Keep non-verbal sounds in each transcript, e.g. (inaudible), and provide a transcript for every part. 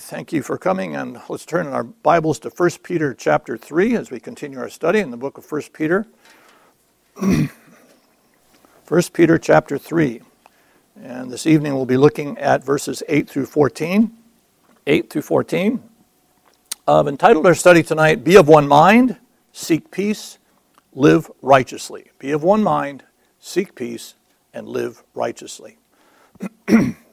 Thank you for coming, and let's turn in our Bibles to 1 Peter chapter 3 as we continue our study in the book of 1 Peter. (clears throat) 1 Peter chapter 3. And this evening we'll be looking at verses 8 through 14. 8 through 14. I've entitled our study tonight, Be of One Mind, Seek Peace, Live Righteously. Be of one mind, seek peace, and live righteously. (clears throat)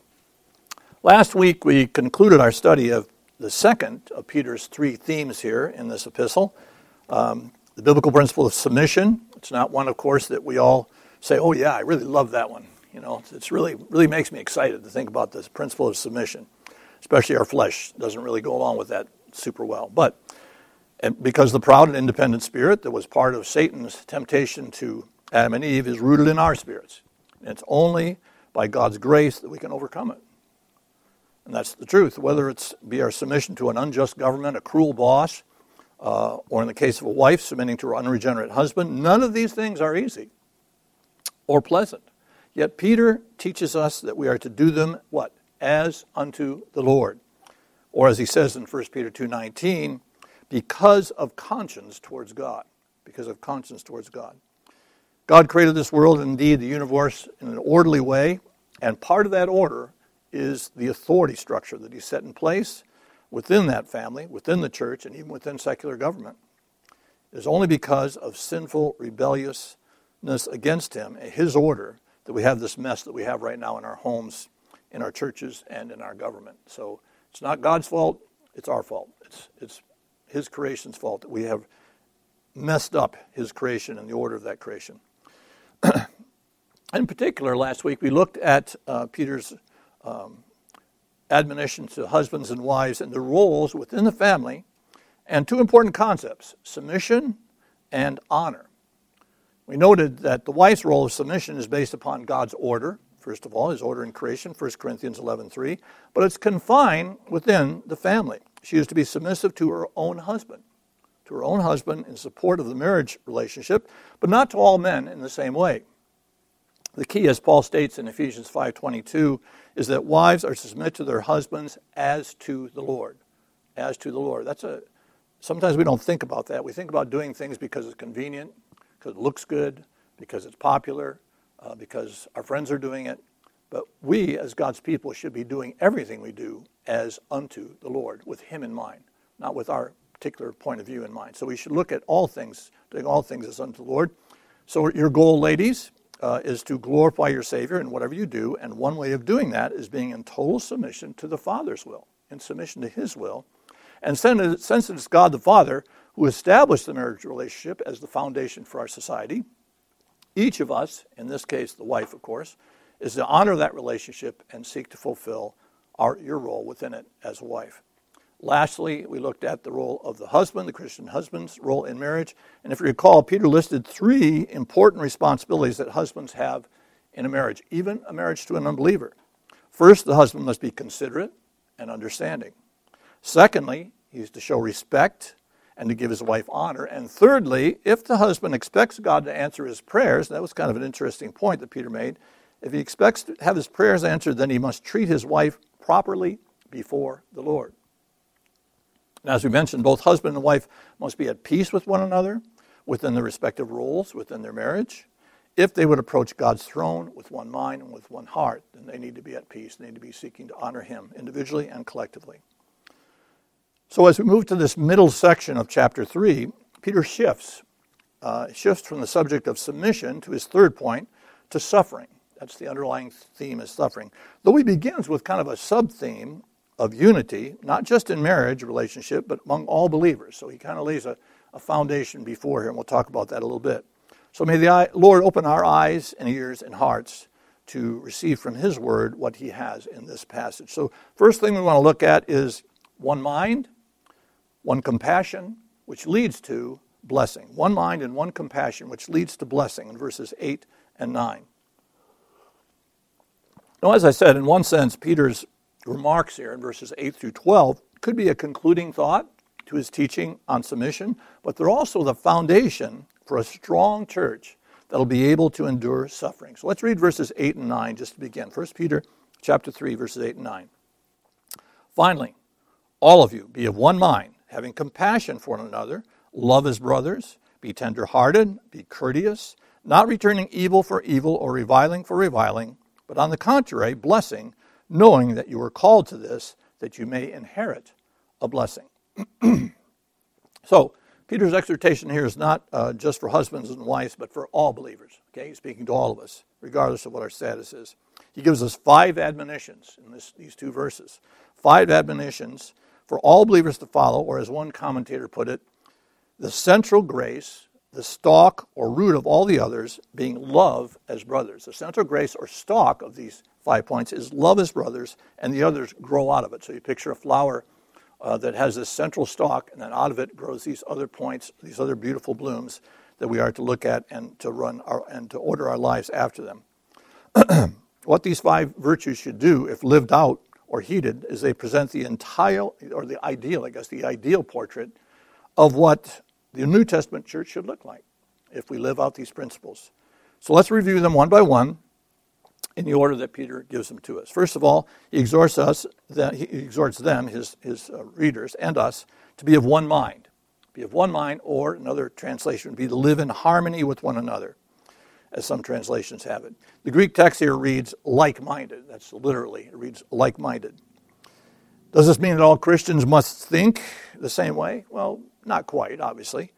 Last week we concluded our study of the second of Peter's three themes here in this epistle um, the biblical principle of submission. It's not one, of course, that we all say, oh, yeah, I really love that one. You know, it's really, really makes me excited to think about this principle of submission, especially our flesh doesn't really go along with that super well. But and because the proud and independent spirit that was part of Satan's temptation to Adam and Eve is rooted in our spirits. And it's only by God's grace that we can overcome it. And that's the truth. Whether it's be our submission to an unjust government, a cruel boss, uh, or in the case of a wife, submitting to her unregenerate husband, none of these things are easy or pleasant. Yet Peter teaches us that we are to do them what? As unto the Lord. Or as he says in 1 Peter 2:19, because of conscience towards God. Because of conscience towards God. God created this world, and indeed the universe, in an orderly way, and part of that order is the authority structure that he set in place within that family, within the church, and even within secular government. It is only because of sinful rebelliousness against him, and his order, that we have this mess that we have right now in our homes, in our churches, and in our government. So it's not God's fault, it's our fault. It's, it's his creation's fault that we have messed up his creation and the order of that creation. (clears throat) in particular, last week we looked at uh, Peter's um, admonition to husbands and wives and the roles within the family, and two important concepts submission and honor. We noted that the wife's role of submission is based upon God's order, first of all, his order in creation, 1 Corinthians 11.3, but it's confined within the family. She is to be submissive to her own husband, to her own husband in support of the marriage relationship, but not to all men in the same way. The key, as Paul states in Ephesians 5.22, is that wives are to submit to their husbands as to the Lord. As to the Lord. That's a sometimes we don't think about that. We think about doing things because it's convenient, because it looks good, because it's popular, uh, because our friends are doing it. But we, as God's people, should be doing everything we do as unto the Lord, with Him in mind, not with our particular point of view in mind. So we should look at all things, doing all things as unto the Lord. So your goal, ladies, uh, is to glorify your Savior in whatever you do, and one way of doing that is being in total submission to the Father's will, in submission to His will. And since it is God the Father who established the marriage relationship as the foundation for our society, each of us, in this case the wife, of course, is to honor that relationship and seek to fulfill our, your role within it as a wife. Lastly, we looked at the role of the husband, the Christian husband's role in marriage. And if you recall, Peter listed three important responsibilities that husbands have in a marriage, even a marriage to an unbeliever. First, the husband must be considerate and understanding. Secondly, he's to show respect and to give his wife honor. And thirdly, if the husband expects God to answer his prayers, that was kind of an interesting point that Peter made. If he expects to have his prayers answered, then he must treat his wife properly before the Lord. And as we mentioned, both husband and wife must be at peace with one another within their respective roles within their marriage. If they would approach God's throne with one mind and with one heart, then they need to be at peace. They need to be seeking to honor Him individually and collectively. So, as we move to this middle section of chapter 3, Peter shifts, uh, shifts from the subject of submission to his third point to suffering. That's the underlying theme is suffering. Though he begins with kind of a sub theme of unity, not just in marriage relationship, but among all believers. So he kind of lays a, a foundation before here, and we'll talk about that a little bit. So may the Lord open our eyes and ears and hearts to receive from his word what he has in this passage. So first thing we want to look at is one mind, one compassion, which leads to blessing. One mind and one compassion, which leads to blessing in verses 8 and 9. Now, as I said, in one sense, Peter's remarks here in verses 8 through 12 could be a concluding thought to his teaching on submission, but they're also the foundation for a strong church that'll be able to endure suffering. So let's read verses 8 and 9 just to begin. 1 Peter chapter 3 verses 8 and 9. Finally, all of you, be of one mind, having compassion for one another, love as brothers, be tender-hearted, be courteous, not returning evil for evil or reviling for reviling, but on the contrary, blessing, knowing that you were called to this, that you may inherit a blessing. (clears throat) so, Peter's exhortation here is not uh, just for husbands and wives, but for all believers. Okay, he's speaking to all of us, regardless of what our status is. He gives us five admonitions in this, these two verses. Five admonitions for all believers to follow, or as one commentator put it, the central grace, the stalk or root of all the others being love as brothers. The central grace or stalk of these five points is love as brothers, and the others grow out of it. So you picture a flower uh, that has this central stalk, and then out of it grows these other points, these other beautiful blooms that we are to look at and to run our, and to order our lives after them. (clears throat) what these five virtues should do, if lived out or heeded, is they present the entire, or the ideal, I guess, the ideal portrait of what the New Testament church should look like if we live out these principles. So let's review them one by one in the order that Peter gives them to us. First of all, he exhorts us, that he exhorts them, his, his uh, readers, and us, to be of one mind. Be of one mind, or another translation would be to live in harmony with one another, as some translations have it. The Greek text here reads like minded. That's literally, it reads like minded. Does this mean that all Christians must think the same way? Well, not quite, obviously.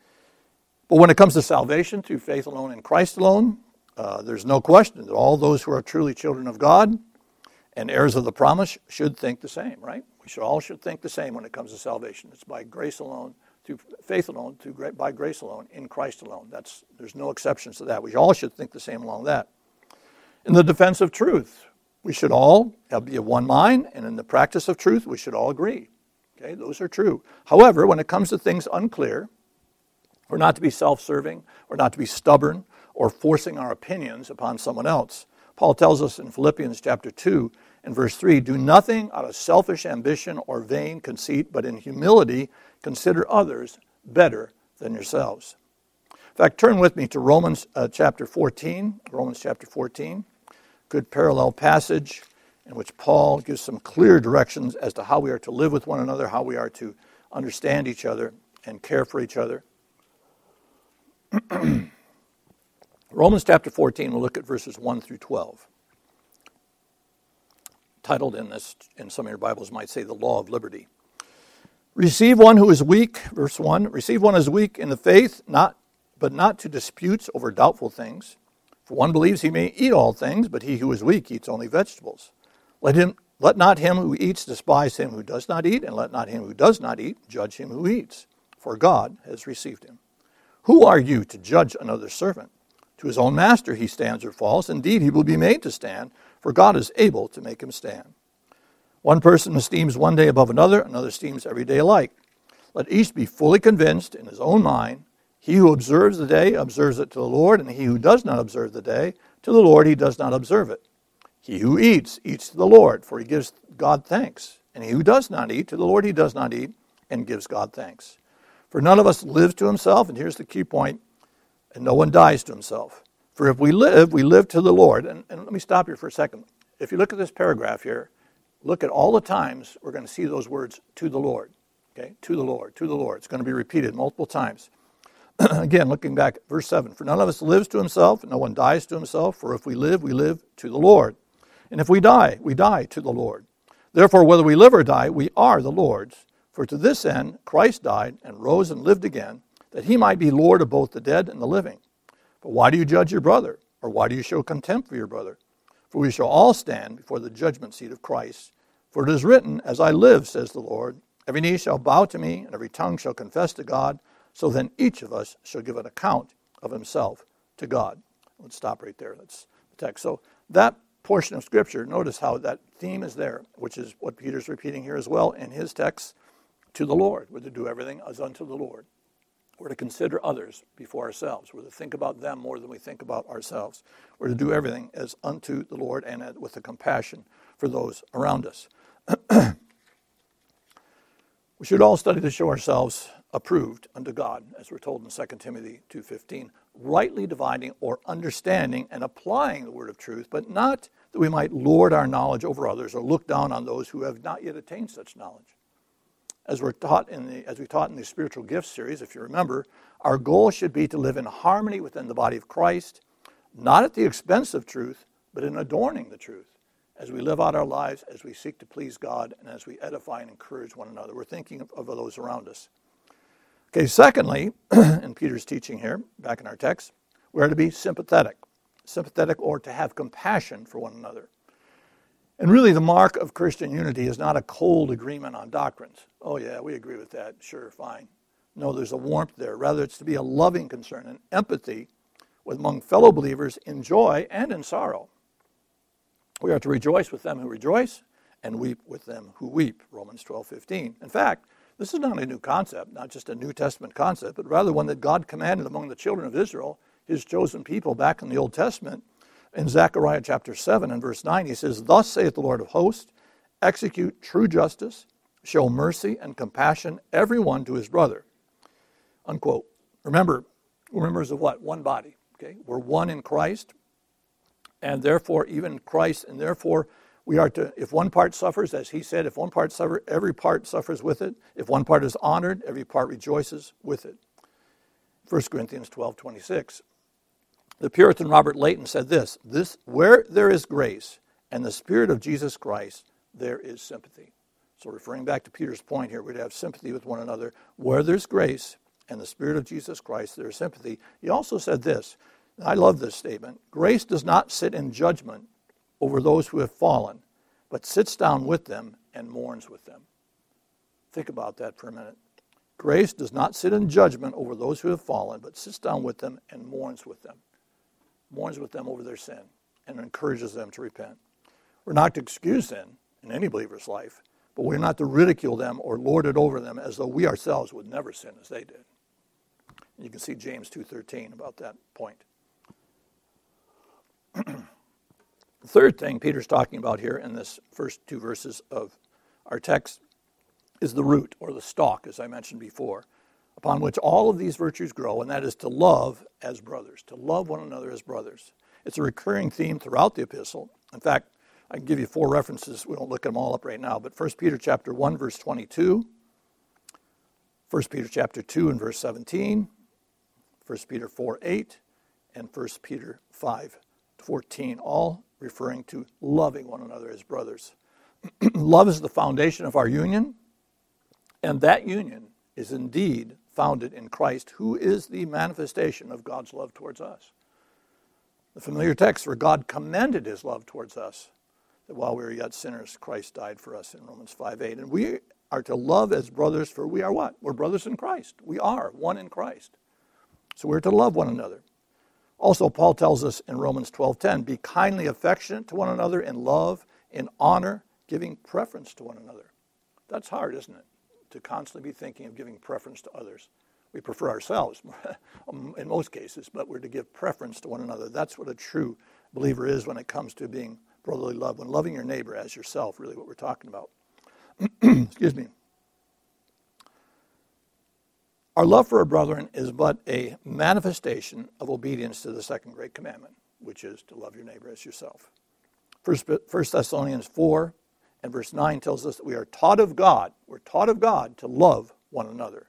But when it comes to salvation through faith alone in Christ alone, uh, there's no question that all those who are truly children of God and heirs of the promise should think the same, right? We should all should think the same when it comes to salvation. It's by grace alone, through faith alone, through by grace alone, in Christ alone. That's there's no exceptions to that. We all should think the same along that. In the defense of truth, we should all be of one mind, and in the practice of truth, we should all agree. Okay, those are true. However, when it comes to things unclear, we're not to be self-serving, or not to be stubborn, or forcing our opinions upon someone else. Paul tells us in Philippians chapter 2 and verse 3 do nothing out of selfish ambition or vain conceit, but in humility consider others better than yourselves. In fact, turn with me to Romans uh, chapter 14. Romans chapter 14. Good parallel passage in which Paul gives some clear directions as to how we are to live with one another, how we are to understand each other and care for each other. (clears throat) Romans chapter 14, we'll look at verses 1 through 12. Titled in this, in some of your Bibles, might say, The Law of Liberty. Receive one who is weak, verse 1. Receive one is weak in the faith, not, but not to disputes over doubtful things. For one believes he may eat all things, but he who is weak eats only vegetables. Let, him, let not him who eats despise him who does not eat, and let not him who does not eat judge him who eats, for God has received him. Who are you to judge another servant? To his own master he stands or falls. Indeed, he will be made to stand, for God is able to make him stand. One person esteems one day above another, another esteems every day alike. Let each be fully convinced in his own mind. He who observes the day observes it to the Lord, and he who does not observe the day, to the Lord he does not observe it. He who eats, eats to the Lord, for he gives God thanks. And he who does not eat, to the Lord he does not eat, and gives God thanks. For none of us lives to himself, and here's the key point and no one dies to himself. For if we live, we live to the Lord. And, and let me stop here for a second. If you look at this paragraph here, look at all the times we're going to see those words to the Lord. Okay? To the Lord, to the Lord. It's going to be repeated multiple times. (clears throat) Again, looking back at verse 7 For none of us lives to himself, no one dies to himself. For if we live, we live to the Lord. And if we die, we die to the Lord. Therefore, whether we live or die, we are the Lord's. For to this end Christ died and rose and lived again that he might be Lord of both the dead and the living. But why do you judge your brother? Or why do you show contempt for your brother? For we shall all stand before the judgment seat of Christ. For it is written, As I live, says the Lord, every knee shall bow to me, and every tongue shall confess to God. So then each of us shall give an account of himself to God. Let's stop right there. That's the text. So that portion of Scripture, notice how that theme is there, which is what Peter's repeating here as well in his text to the Lord. We're to do everything as unto the Lord. We're to consider others before ourselves. We're to think about them more than we think about ourselves. We're to do everything as unto the Lord and with a compassion for those around us. (clears throat) we should all study to show ourselves approved unto God, as we're told in 2 Timothy 2.15, rightly dividing or understanding and applying the word of truth, but not that we might lord our knowledge over others or look down on those who have not yet attained such knowledge. as we're taught in the as we taught in the spiritual gifts series, if you remember, our goal should be to live in harmony within the body of Christ, not at the expense of truth, but in adorning the truth as we live out our lives, as we seek to please God, and as we edify and encourage one another. We're thinking of, of those around us. Okay, secondly, (clears throat) in Peter's teaching here, back in our text, we're to be sympathetic. Sympathetic or to have compassion for one another. And really, the mark of Christian unity is not a cold agreement on doctrines. Oh, yeah, we agree with that. Sure, fine. No, there's a warmth there. Rather, it's to be a loving concern and empathy with among fellow believers in joy and in sorrow. We are to rejoice with them who rejoice and weep with them who weep. Romans 12, 15. In fact, this is not a new concept, not just a New Testament concept, but rather one that God commanded among the children of Israel, his chosen people back in the Old Testament, in Zechariah chapter 7 and verse 9, he says, Thus saith the Lord of hosts, execute true justice, show mercy and compassion, every one to his brother. Unquote. Remember, we're members of what? One body. Okay? We're one in Christ, and therefore, even Christ, and therefore, we are to, if one part suffers, as he said, if one part suffers, every part suffers with it. If one part is honored, every part rejoices with it. 1 Corinthians 12 26. The Puritan Robert Leighton said this, this Where there is grace and the Spirit of Jesus Christ, there is sympathy. So, referring back to Peter's point here, we'd have sympathy with one another. Where there's grace and the Spirit of Jesus Christ, there is sympathy. He also said this, I love this statement grace does not sit in judgment over those who have fallen, but sits down with them and mourns with them. Think about that for a minute. Grace does not sit in judgment over those who have fallen, but sits down with them and mourns with them mourns with them over their sin, and encourages them to repent. We're not to excuse sin in any believer's life, but we're not to ridicule them or lord it over them as though we ourselves would never sin as they did. You can see James 2:13 about that point. (clears throat) the third thing Peter's talking about here in this first two verses of our text is the root or the stalk, as I mentioned before upon which all of these virtues grow, and that is to love as brothers, to love one another as brothers. It's a recurring theme throughout the epistle. In fact, I can give you four references. We won't look them all up right now, but 1 Peter chapter 1 verse 22, 1 Peter chapter 2 and verse 17, 1 Peter 4 8, and 1 Peter 5 14, all referring to loving one another as brothers. (clears throat) Love is the foundation of our union, and that union is indeed founded in Christ, who is the manifestation of God's love towards us. The familiar text where God commended his love towards us, that while we were yet sinners, Christ died for us in Romans 5 8. And we are to love as brothers, for we are what? We're brothers in Christ. We are one in Christ. So we're to love one another. Also, Paul tells us in Romans 12:10, be kindly affectionate to one another in love, in honor, giving preference to one another. That's hard, isn't it? to constantly be thinking of giving preference to others. We prefer ourselves (laughs) um, in most cases, but we're to give preference to one another. That's what a true believer is when it comes to being brotherly love, when loving your neighbor as yourself, really what we're talking about. (clears throat) Excuse me. Our love for our brethren is but a manifestation of obedience to the second great commandment, which is to love your neighbor as yourself. First, Thessalonians 4 and verse 9 tells us that we are taught of God, we're taught of God to love one another.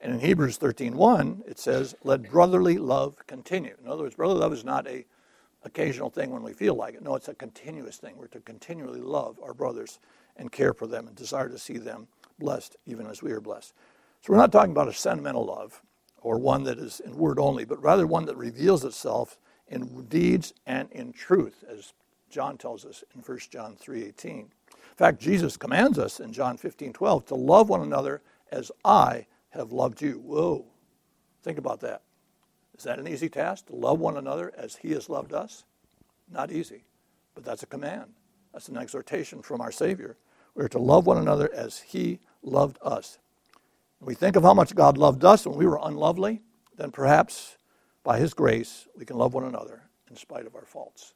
And in Hebrews 13:1, it says, "Let brotherly love continue." In other words, brotherly love is not a occasional thing when we feel like it. No, it's a continuous thing. We're to continually love our brothers and care for them and desire to see them blessed even as we are blessed. So we're not talking about a sentimental love or one that is in word only, but rather one that reveals itself in deeds and in truth, as John tells us in 1 John 3:18 In fact, Jesus commands us in John 15 12 to love one another as I have loved you. Whoa. Think about that. Is that an easy task to love one another as he has loved us? Not easy, but that's a command. That's an exhortation from our Savior. We're to love one another as he loved us. We think of how much God loved us when we were unlovely, then perhaps by his grace we can love one another in spite of our faults.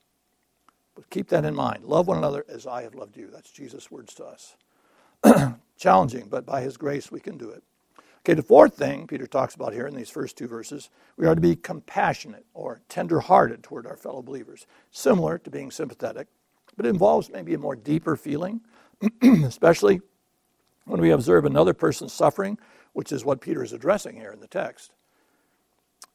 But keep that in mind. Love one another as I have loved you. That's Jesus' words to us. (clears throat) Challenging, but by his grace we can do it. Okay, the fourth thing Peter talks about here in these first two verses, we are to be compassionate or tender-hearted toward our fellow believers, similar to being sympathetic, but it involves maybe a more deeper feeling, (clears throat) especially When we observe another person's suffering, which is what Peter is addressing here in the text,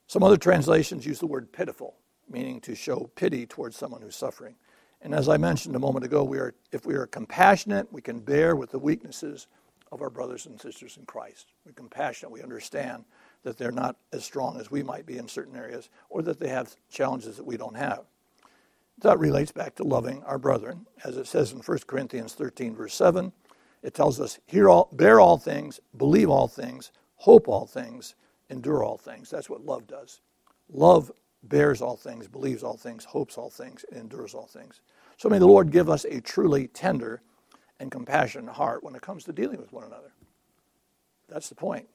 some other translations use the word pitiful, meaning to show pity towards someone who's suffering. And as I mentioned a moment ago, we are, if we are compassionate, we can bear with the weaknesses of our brothers and sisters in Christ. We're compassionate. We understand that they're not as strong as we might be in certain areas, or that they have challenges that we don't have. That relates back to loving our brethren. As it says in 1 Corinthians 13, verse 7, it tells us, Hear all, bear all things, believe all things, hope all things, endure all things. That's what love does. Love bears all things, believes all things, hopes all things, endures all things. So may the Lord give us a truly tender and compassionate heart when it comes to dealing with one another. That's the point.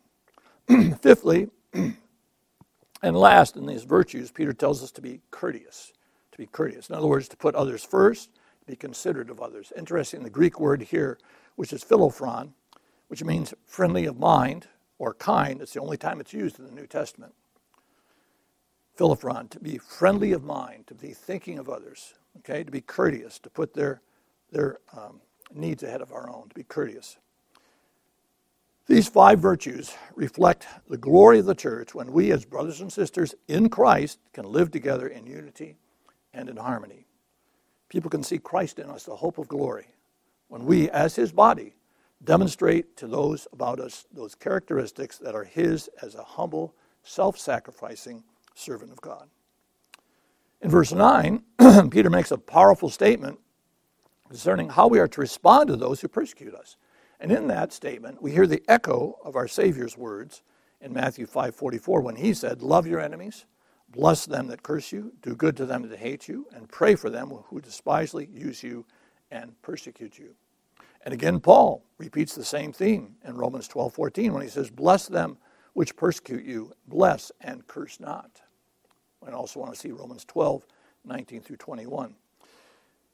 (clears throat) Fifthly, (clears throat) and last in these virtues, Peter tells us to be courteous. To be courteous. In other words, to put others first, be considerate of others. Interesting, the Greek word here, which is philophron, which means friendly of mind or kind. It's the only time it's used in the New Testament. Philophron, to be friendly of mind, to be thinking of others, okay, to be courteous, to put their, their um, needs ahead of our own, to be courteous. These five virtues reflect the glory of the church when we, as brothers and sisters in Christ, can live together in unity and in harmony. People can see Christ in us, the hope of glory, when we, as his body, demonstrate to those about us those characteristics that are his as a humble, self sacrificing servant of God. In verse 9, (clears throat) Peter makes a powerful statement concerning how we are to respond to those who persecute us. And in that statement, we hear the echo of our Savior's words in Matthew 5:44 when he said, "Love your enemies, bless them that curse you, do good to them that hate you, and pray for them who despisely use you and persecute you." And again Paul repeats the same theme in Romans 12:14 when he says, "Bless them which persecute you, bless and curse not." I also want to see Romans 12, 19 through 21.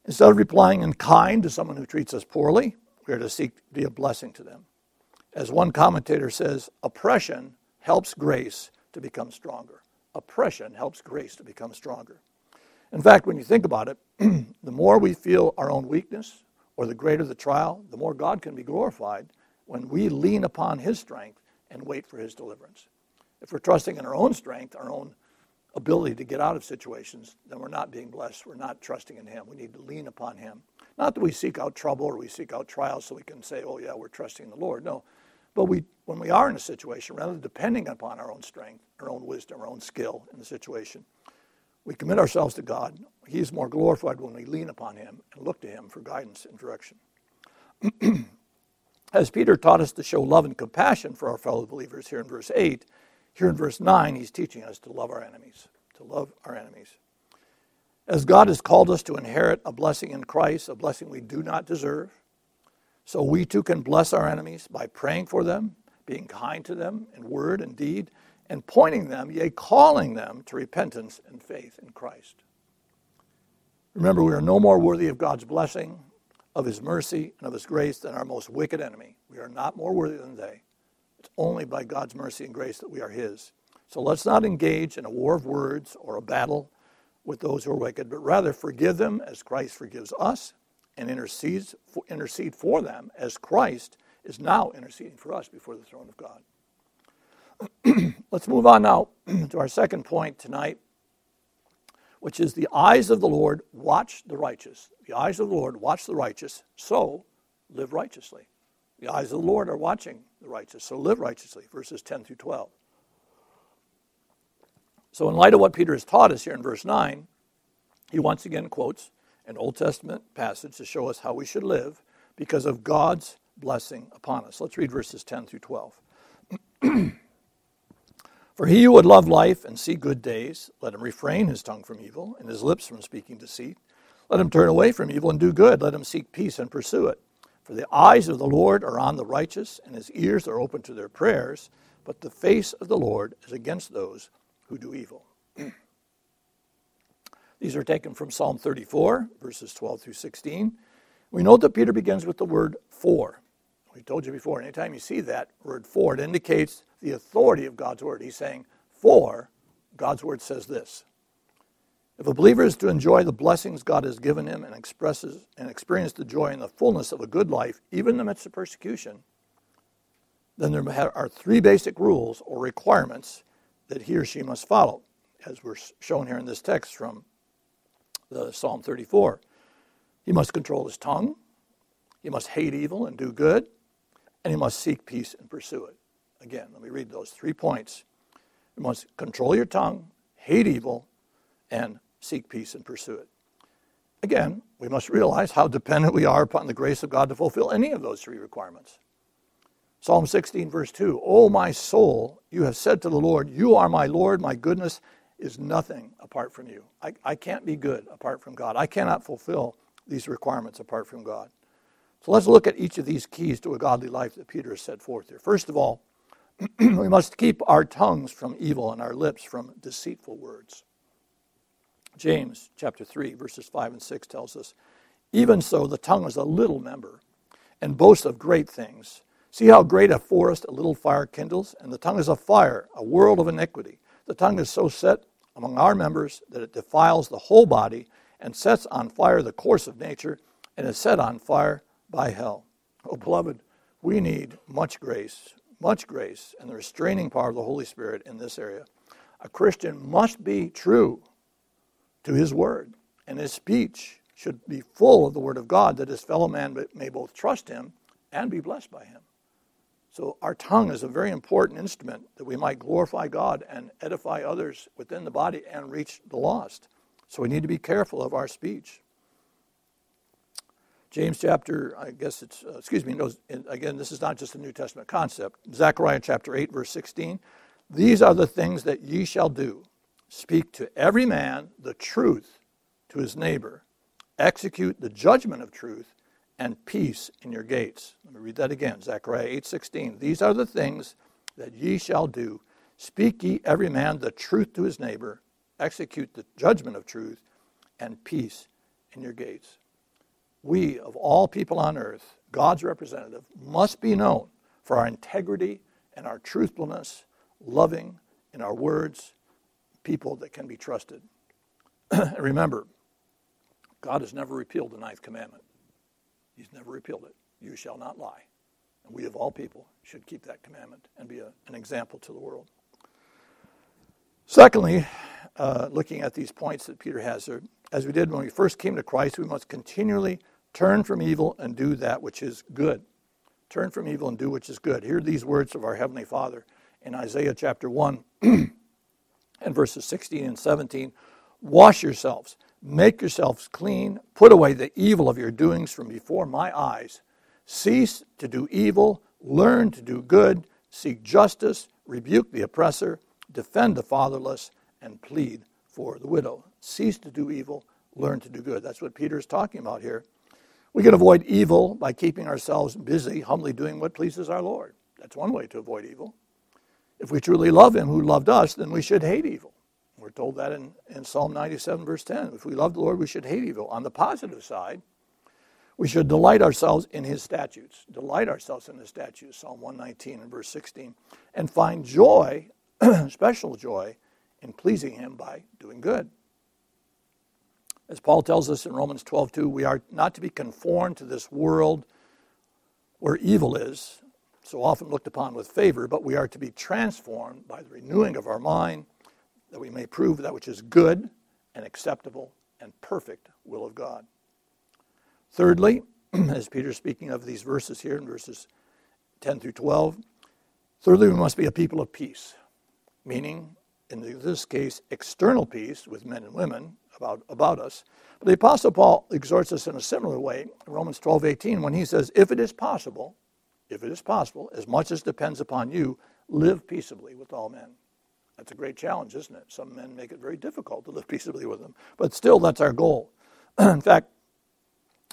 Instead of replying in kind to someone who treats us poorly, we are to seek to be a blessing to them. As one commentator says, oppression helps grace to become stronger. Oppression helps grace to become stronger. In fact, when you think about it, (clears throat) the more we feel our own weakness or the greater the trial, the more God can be glorified when we lean upon His strength and wait for His deliverance. If we're trusting in our own strength, our own ability to get out of situations, then we're not being blessed. We're not trusting in Him. We need to lean upon Him. Not that we seek out trouble or we seek out trials so we can say, oh, yeah, we're trusting the Lord. No. But we, when we are in a situation, rather than depending upon our own strength, our own wisdom, our own skill in the situation, we commit ourselves to God. He is more glorified when we lean upon Him and look to Him for guidance and direction. (clears throat) As Peter taught us to show love and compassion for our fellow believers here in verse 8, here in verse 9, he's teaching us to love our enemies, to love our enemies. As God has called us to inherit a blessing in Christ, a blessing we do not deserve, so we too can bless our enemies by praying for them, being kind to them in word and deed, and pointing them, yea, calling them to repentance and faith in Christ. Remember, we are no more worthy of God's blessing, of His mercy, and of His grace than our most wicked enemy. We are not more worthy than they. It's only by God's mercy and grace that we are His. So let's not engage in a war of words or a battle with those who are wicked, but rather forgive them as Christ forgives us and intercedes intercede for them as Christ is now interceding for us before the throne of God. (clears throat) let's move on now to our second point tonight, which is the eyes of the Lord watch the righteous. The eyes of the Lord watch the righteous, so live righteously. The eyes of the Lord are watching the righteous, so live righteously, verses 10 through 12. So, in light of what Peter has taught us here in verse 9, he once again quotes an Old Testament passage to show us how we should live because of God's blessing upon us. Let's read verses 10 through 12. (clears throat) For he who would love life and see good days, let him refrain his tongue from evil and his lips from speaking deceit. Let him turn away from evil and do good. Let him seek peace and pursue it. For the eyes of the Lord are on the righteous, and his ears are open to their prayers, but the face of the Lord is against those who do evil. (clears throat) These are taken from Psalm 34, verses 12 through 16. We note that Peter begins with the word for. We told you before, anytime you see that word for, it indicates the authority of God's word. He's saying, for, God's word says this. If a believer is to enjoy the blessings God has given him and expresses and experience the joy and the fullness of a good life, even in the midst of persecution, then there are three basic rules or requirements that he or she must follow, as we're shown here in this text from the Psalm 34. He must control his tongue, he must hate evil and do good, and he must seek peace and pursue it. Again, let me read those three points. You must control your tongue, hate evil, and seek peace and pursue it. Again, we must realize how dependent we are upon the grace of God to fulfill any of those three requirements. Psalm 16, verse 2 O my soul, you have said to the Lord, You are my Lord, my goodness is nothing apart from you. I, I can't be good apart from God. I cannot fulfill these requirements apart from God. So let's look at each of these keys to a godly life that Peter has set forth here. First of all, (clears throat) we must keep our tongues from evil and our lips from deceitful words. James chapter 3, verses 5 and 6 tells us, Even so, the tongue is a little member and boasts of great things. See how great a forest a little fire kindles? And the tongue is a fire, a world of iniquity. The tongue is so set among our members that it defiles the whole body and sets on fire the course of nature and is set on fire by hell. Oh, beloved, we need much grace, much grace, and the restraining power of the Holy Spirit in this area. A Christian must be true to his word, and his speech should be full of the word of God that his fellow man may both trust him and be blessed by him. So, our tongue is a very important instrument that we might glorify God and edify others within the body and reach the lost. So, we need to be careful of our speech. James chapter, I guess it's, uh, excuse me, no, again, this is not just a New Testament concept. Zechariah chapter 8, verse 16. These are the things that ye shall do speak to every man the truth to his neighbor, execute the judgment of truth, and peace in your gates. Let me read that again. Zechariah 8:16. These are the things that ye shall do. Speak ye every man the truth to his neighbor, execute the judgment of truth, and peace in your gates we, of all people on earth, God's representative, must be known for our integrity and our truthfulness, loving in our words, people that can be trusted. (clears throat) remember, God has never repealed the ninth commandment. He's never repealed it. You shall not lie. And we, of all people, should keep that commandment and be a, an example to the world. Secondly, uh, looking at these points that Peter has there, as we did when we first came to Christ, we must continually Turn from evil and do that which is good. Turn from evil and do which is good. Hear these words of our Heavenly Father in Isaiah chapter 1 (clears throat) and verses 16 and 17. Wash yourselves, make yourselves clean, put away the evil of your doings from before my eyes. Cease to do evil, learn to do good, seek justice, rebuke the oppressor, defend the fatherless, and plead for the widow. Cease to do evil, learn to do good. That's what Peter is talking about here. We can avoid evil by keeping ourselves busy, humbly doing what pleases our Lord. That's one way to avoid evil. If we truly love Him who loved us, then we should hate evil. We're told that in, in Psalm 97, verse 10. If we love the Lord, we should hate evil. On the positive side, we should delight ourselves in His statutes. Delight ourselves in His statutes, Psalm 119 and verse 16. And find joy, (clears throat) special joy, in pleasing Him by doing good. As Paul tells us in Romans 12:2, we are not to be conformed to this world where evil is, so often looked upon with favor, but we are to be transformed by the renewing of our mind, that we may prove that which is good and acceptable and perfect will of God. Thirdly, (clears throat) as Peter's speaking of these verses here in verses 10 through 12, thirdly, we must be a people of peace, meaning, in this case, external peace with men and women, about, about us. But the Apostle Paul exhorts us in a similar way in Romans 12 18 when he says, If it is possible, if it is possible, as much as depends upon you, live peaceably with all men. That's a great challenge, isn't it? Some men make it very difficult to live (laughs) peaceably with them. But still, that's our goal. (clears throat) in fact,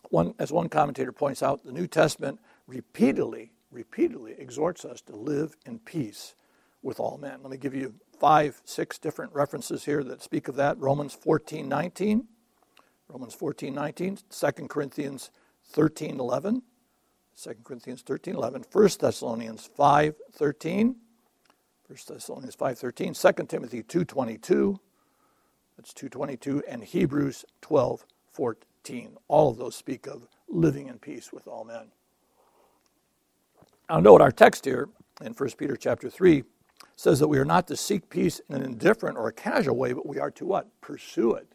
one, as one commentator points out, the New Testament repeatedly, repeatedly exhorts us to live in peace with all men. Let me give you five, six different references here that speak of that. Romans 14, 19. Romans 14, 19. 2 Corinthians 13, 11. 2 Corinthians 13, 11. 1 Thessalonians 5, 13. 1 Thessalonians 5, 13. 2 Timothy 2, 22. That's 222. And Hebrews 12, 14. All of those speak of living in peace with all men. Now, note our text here in 1 Peter chapter 3 says that we are not to seek peace in an indifferent or a casual way, but we are to what? Pursue it.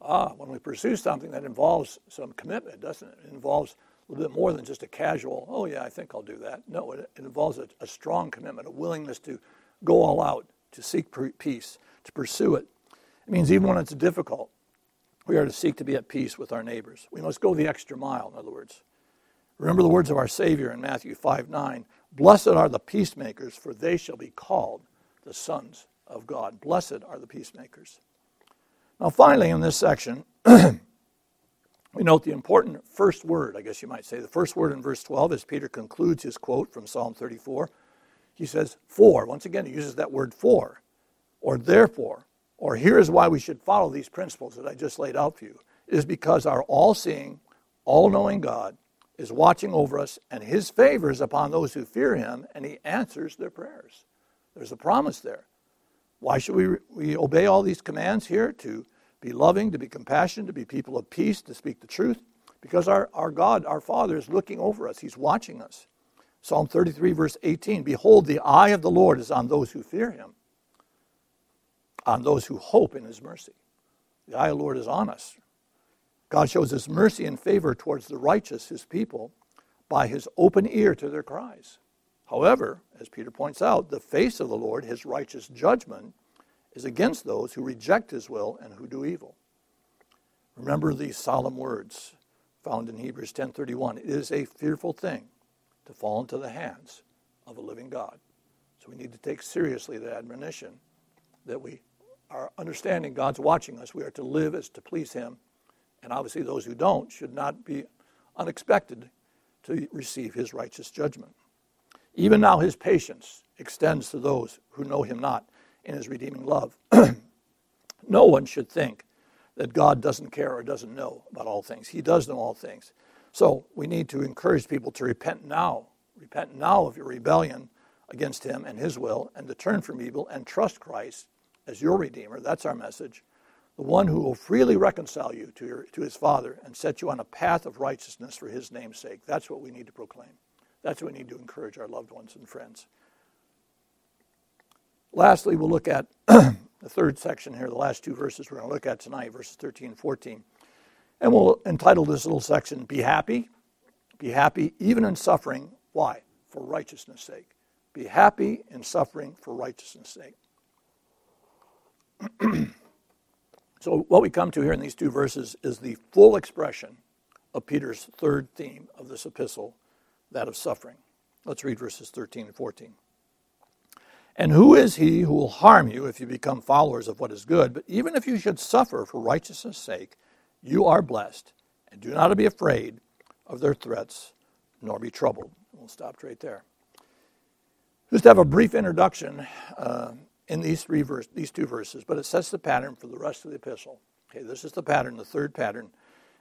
Ah, when we pursue something that involves some commitment, doesn't it? It involves a little bit more than just a casual, oh yeah, I think I'll do that. No, it, it involves a, a strong commitment, a willingness to go all out, to seek peace, to pursue it. It means even when it's difficult, we are to seek to be at peace with our neighbors. We must go the extra mile, in other words. Remember the words of our Savior in Matthew 5 9. Blessed are the peacemakers, for they shall be called the sons of God. Blessed are the peacemakers. Now, finally, in this section, (clears throat) we note the important first word, I guess you might say. The first word in verse 12 as Peter concludes his quote from Psalm 34. He says, For. Once again, he uses that word for, or therefore, or here is why we should follow these principles that I just laid out for you. is because our all seeing, all knowing God is watching over us, and his favor is upon those who fear him, and he answers their prayers. There's a promise there. Why should we, we obey all these commands here? To be loving, to be compassionate, to be people of peace, to speak the truth? Because our, our God, our Father, is looking over us, He's watching us. Psalm 33, verse 18 Behold, the eye of the Lord is on those who fear Him, on those who hope in His mercy. The eye of the Lord is on us. God shows his mercy and favor towards the righteous, his people, by his open ear to their cries. However, as Peter points out, the face of the Lord, his righteous judgment, is against those who reject his will and who do evil. Remember these solemn words found in Hebrews 10:31. It is a fearful thing to fall into the hands of a living God. So we need to take seriously the admonition that we are understanding God's watching us. We are to live as to please him and obviously, those who don't should not be unexpected to receive his righteous judgment. Even now, his patience extends to those who know him not in his redeeming love. (clears throat) no one should think that God doesn't care or doesn't know about all things. He does know all things. So we need to encourage people to repent now. Repent now of your rebellion against him and his will, and to turn from evil and trust Christ as your Redeemer. That's our message the one who will freely reconcile you to, your, to his Father and set you on a path of righteousness for his name's sake. That's what we need to proclaim. That's what we need to encourage our loved ones and friends. Lastly, we'll look at (clears throat) the third section here, the last two verses we're going to look at tonight, verses 13 and 14. And we'll entitle this little section, Be Happy. Be happy even in suffering. Why? For righteousness' sake. Be happy in suffering for righteousness' sake. (clears throat) So, what we come to here in these two verses is the full expression of Peter's third theme of this epistle, that of suffering. Let's read verses 13 and 14. And who is he who will harm you if you become followers of what is good? But even if you should suffer for righteousness' sake, you are blessed. And do not be afraid of their threats, nor be troubled. We'll stop right there. Just to have a brief introduction. Uh, in these three verse, these two verses, but it sets the pattern for the rest of the epistle. Okay, this is the pattern, the third pattern.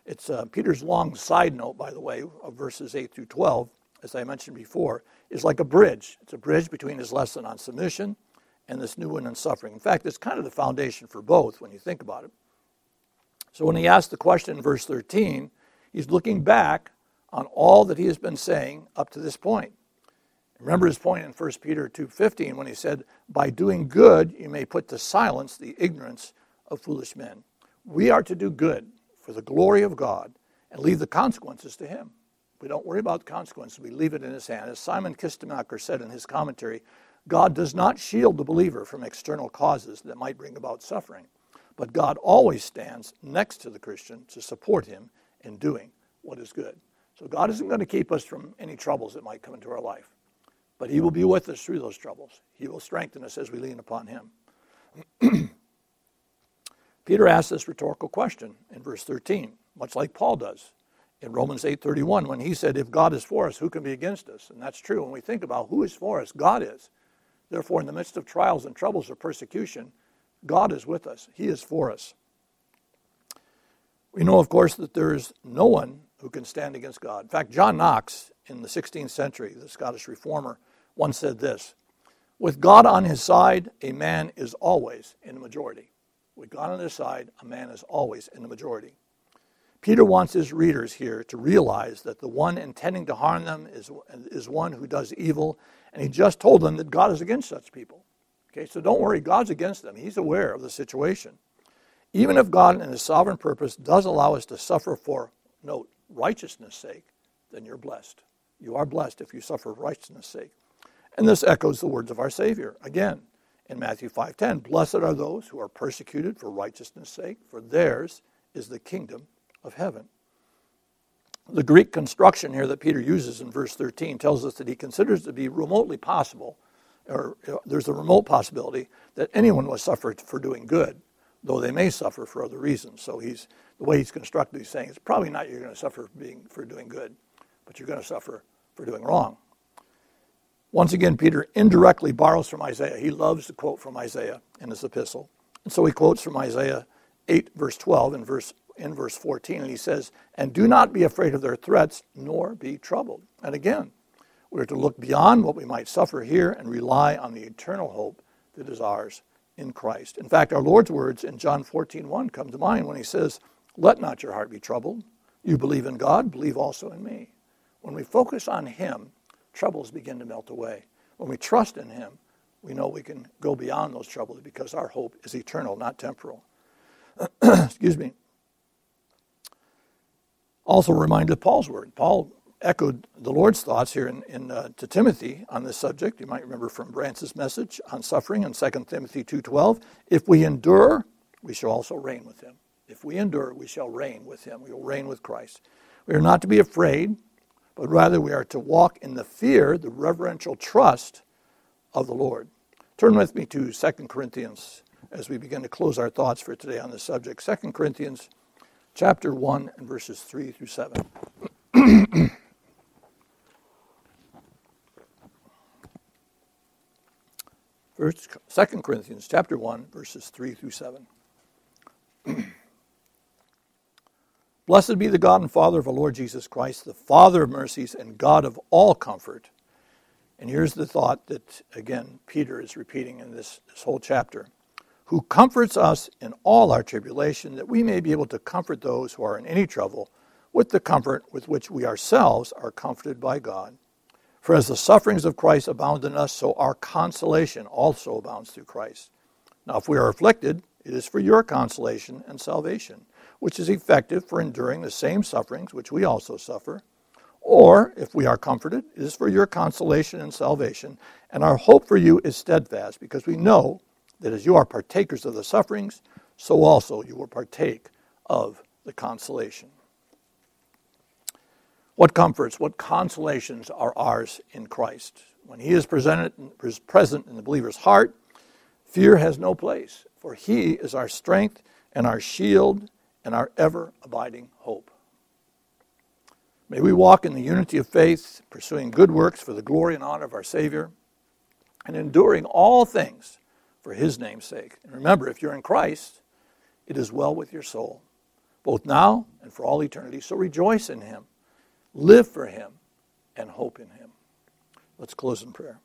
It's uh, Peter's long side note, by the way, of verses 8 through 12, as I mentioned before, is like a bridge. It's a bridge between his lesson on submission and this new one on suffering. In fact, it's kind of the foundation for both when you think about it. So when he asks the question in verse 13, he's looking back on all that he has been saying up to this point. Remember his point in 1 Peter 2:15 when he said, "By doing good you may put to silence the ignorance of foolish men." We are to do good for the glory of God and leave the consequences to him. We don't worry about the consequences, we leave it in his hand. As Simon Kistemaker said in his commentary, God does not shield the believer from external causes that might bring about suffering, but God always stands next to the Christian to support him in doing what is good. So God isn't going to keep us from any troubles that might come into our life. But He will be with us through those troubles. He will strengthen us as we lean upon Him. (clears throat) Peter asks this rhetorical question in verse 13, much like Paul does in Romans 8:31 when he said if God is for us who can be against us? And that's true. When we think about who is for us God is. Therefore in the midst of trials and troubles or persecution God is with us. He is for us. We know of course that there is no one who can stand against God. In fact John Knox in the 16th century, the Scottish reformer, once said this With God on his side, a man is always in the majority. With God on his side, a man is always in the majority. Peter wants his readers here to realize that the one intending to harm them is, is one who does evil And he just told them that God is against such people. Okay, so don't worry, God's against them. He's aware of the situation. Even if God, in his sovereign purpose, does allow us to suffer for, note, righteousness' sake, then you're blessed. You are blessed if you suffer for righteousness' sake. And this echoes the words of our Savior. Again, in Matthew 5:10, blessed are those who are persecuted for righteousness' sake, for theirs is the kingdom of heaven. The Greek construction here that Peter uses in verse 13 tells us that he considers to be remotely possible, or there's a remote possibility, that anyone will suffer for doing good, though they may suffer for other reasons. So he's the way he's constructed, he's saying it's probably not you're going to suffer being, for doing good, but you're going to suffer for doing wrong. Once again, Peter indirectly borrows from Isaiah. He loves to quote from Isaiah in his epistle. And so he quotes from Isaiah 8, verse 12, and verse in verse 14, and he says, And do not be afraid of their threats, nor be troubled. And again, we're to look beyond what we might suffer here and rely on the eternal hope that is ours in Christ. In fact, our Lord's words in John 14, 1 come to mind when he says, Let not your heart be troubled. You believe in God, believe also in me. When we focus on him, troubles begin to melt away. When we trust in him, we know we can go beyond those troubles because our hope is eternal, not temporal. (clears throat) Excuse me also reminded of Paul's word. Paul echoed the Lord's thoughts here in, in uh, to Timothy on this subject. You might remember from Brance's message on suffering in 2 Timothy 2.12. If we endure, we shall also reign with him. If we endure, we shall reign with him. We will reign with Christ. We are not to be afraid, but rather we are to walk in the fear, the reverential trust of the Lord. Turn with me to 2 Corinthians as we begin to close our thoughts for today on this subject. 2 Corinthians chapter 1 and verses 3 through 7. (clears throat) First, 2 Corinthians chapter 1, verses 3 through 7. (clears throat) Blessed be the God and Father of our Lord Jesus Christ, the Father of mercies and God of all comfort. And here's the thought that, again, Peter is repeating in this, this whole chapter who comforts us in all our tribulation, that we may be able to comfort those who are in any trouble with the comfort with which we ourselves are comforted by God. For as the sufferings of Christ abound in us, so our consolation also abounds through Christ. Now, if we are afflicted, it is for your consolation and salvation, which is effective for enduring the same sufferings which we also suffer. Or, if we are comforted, it is for your consolation and salvation. And our hope for you is steadfast, because we know that as you are partakers of the sufferings, so also you will partake of the consolation. What comforts, what consolations are ours in Christ? When He is presented, is present in the believer's heart, fear has no place, for He is our strength and our shield and our ever abiding hope. May we walk in the unity of faith, pursuing good works for the glory and honor of our Savior, and enduring all things for his name's sake. And remember, if you're in Christ, it is well with your soul, both now and for all eternity. So rejoice in him, live for him, and hope in him. Let's close in prayer.